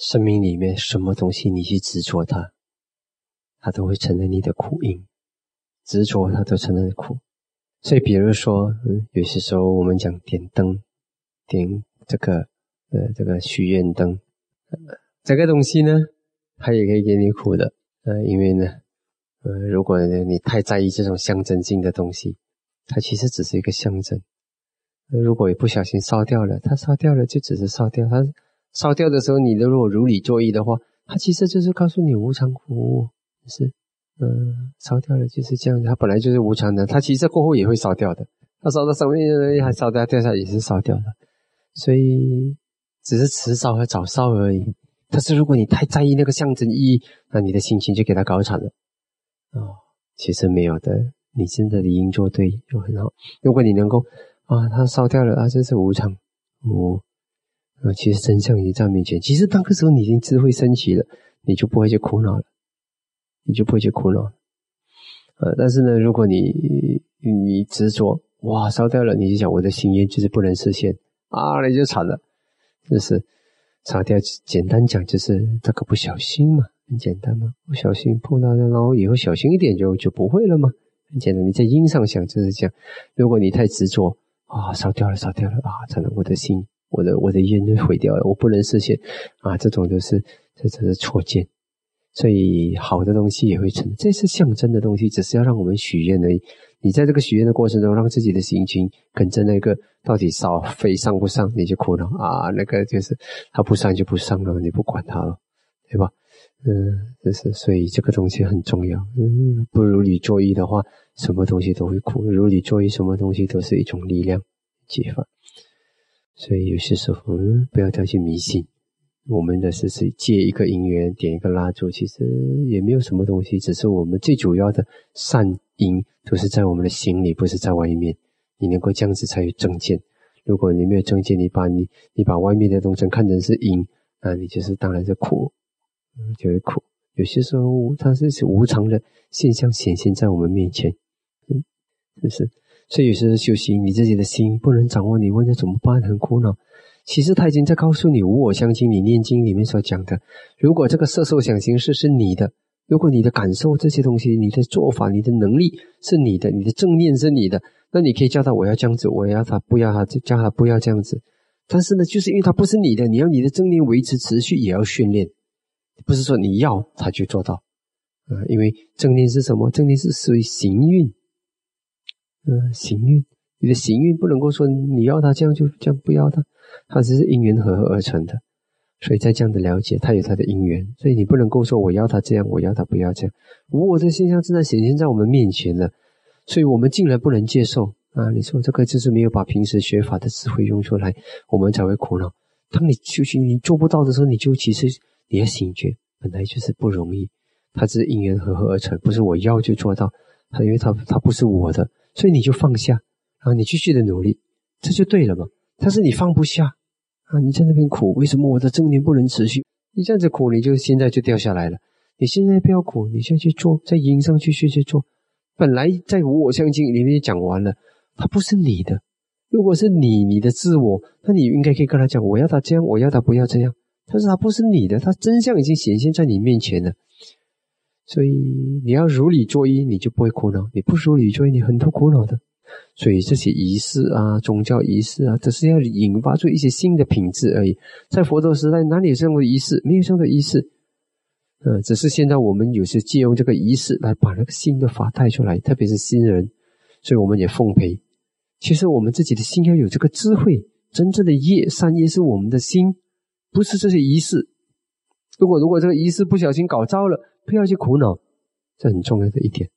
生命里面什么东西你去执着它，它都会成了你的苦因。执着它都成了苦。所以，比如说，嗯，有些时候我们讲点灯，点这个呃这个许愿灯，这个东西呢，它也可以给你苦的。呃，因为呢，呃，如果你太在意这种象征性的东西，它其实只是一个象征。如果一不小心烧掉了，它烧掉了就只是烧掉。它烧掉的时候，你如果如理作意的话，它其实就是告诉你无常苦，是，嗯，烧掉了就是这样。它本来就是无常的，它其实过后也会烧掉的。它烧到上面还烧掉，掉下也是烧掉的。所以只是迟烧和早烧而已。但是如果你太在意那个象征意义，那你的心情就给它搞惨了。哦，其实没有的，你真的理应做对就很好。如果你能够。啊，它烧掉了啊！这是无常，无啊，其实真相已经在面前。其实那个时候你已经智慧升起了，你就不会去苦恼了，你就不会去苦恼。呃，但是呢，如果你你执着，哇，烧掉了，你就想我的心愿就是不能实现啊，那就惨了。就是烧掉，简单讲就是这个不小心嘛，很简单嘛，不小心碰到，然后以后小心一点就就不会了嘛，很简单。你在因上想就是这样，如果你太执着。啊，烧掉了，烧掉了啊！真的，我的心，我的我的愿就毁掉了，我不能实现啊！这种就是这这是错见，所以好的东西也会成，这是象征的东西，只是要让我们许愿而已。你在这个许愿的过程中，让自己的心情跟着那个到底烧飞上不上，你就苦恼啊！那个就是它不上就不上了，你不管它了，对吧？嗯，就是所以这个东西很重要。嗯，不如你作意的话。什么东西都会苦，如你做一什么东西都是一种力量解放。所以有些时候，嗯，不要掉进迷信。我们的是是借一个因缘，点一个蜡烛，其实也没有什么东西，只是我们最主要的善因都是在我们的心里，不是在外面。你能够这样子才有正见。如果你没有正见，你把你你把外面的东西看成是因，那你就是当然是苦，就会苦。有些时候，它是是无常的现象显现在我们面前。嗯就是，所以有时候修行，你自己的心不能掌握，你问他怎么办，很苦恼。其实他已经在告诉你，无我相信你念经里面所讲的，如果这个色受想行识是你的，如果你的感受这些东西，你的做法，你的能力是你的，你的正念是你的，那你可以叫他我要这样子，我要他不要他，就叫他不要这样子。但是呢，就是因为他不是你的，你要你的正念维持持续，也要训练，不是说你要他就做到。啊，因为正念是什么？正念是属于行运。嗯，行运，你的行运不能够说你要他这样就这样不要他，他只是因缘合合而成的，所以在这样的了解，他有他的因缘，所以你不能够说我要他这样，我要他不要这样。无我的现象正在显现在我们面前了，所以我们竟然不能接受啊！你说这个就是没有把平时学法的智慧用出来，我们才会苦恼。当你修行你做不到的时候，你就其实你要醒觉，本来就是不容易，它只是因缘合合而成，不是我要就做到，它因为它它不是我的。所以你就放下啊，你继续的努力，这就对了嘛。但是你放不下啊，你在那边苦，为什么我的正念不能持续？你这样子苦，你就现在就掉下来了。你现在不要苦，你现在去做，在因上去去去做。本来在无我相境里面讲完了，它不是你的。如果是你，你的自我，那你应该可以跟他讲，我要他这样，我要他不要这样。但是他不是你的，他真相已经显现在你面前了。所以你要如理作揖，你就不会苦恼；你不如理作揖，你很多苦恼的。所以这些仪式啊，宗教仪式啊，只是要引发出一些新的品质而已。在佛陀时代，哪里有这样的仪式？没有这样的仪式。嗯，只是现在我们有些借用这个仪式来把那个新的法带出来，特别是新人，所以我们也奉陪。其实我们自己的心要有这个智慧，真正的业善业是我们的心，不是这些仪式。如果如果这个仪式不小心搞糟了，不要去苦恼，这很重要的一点。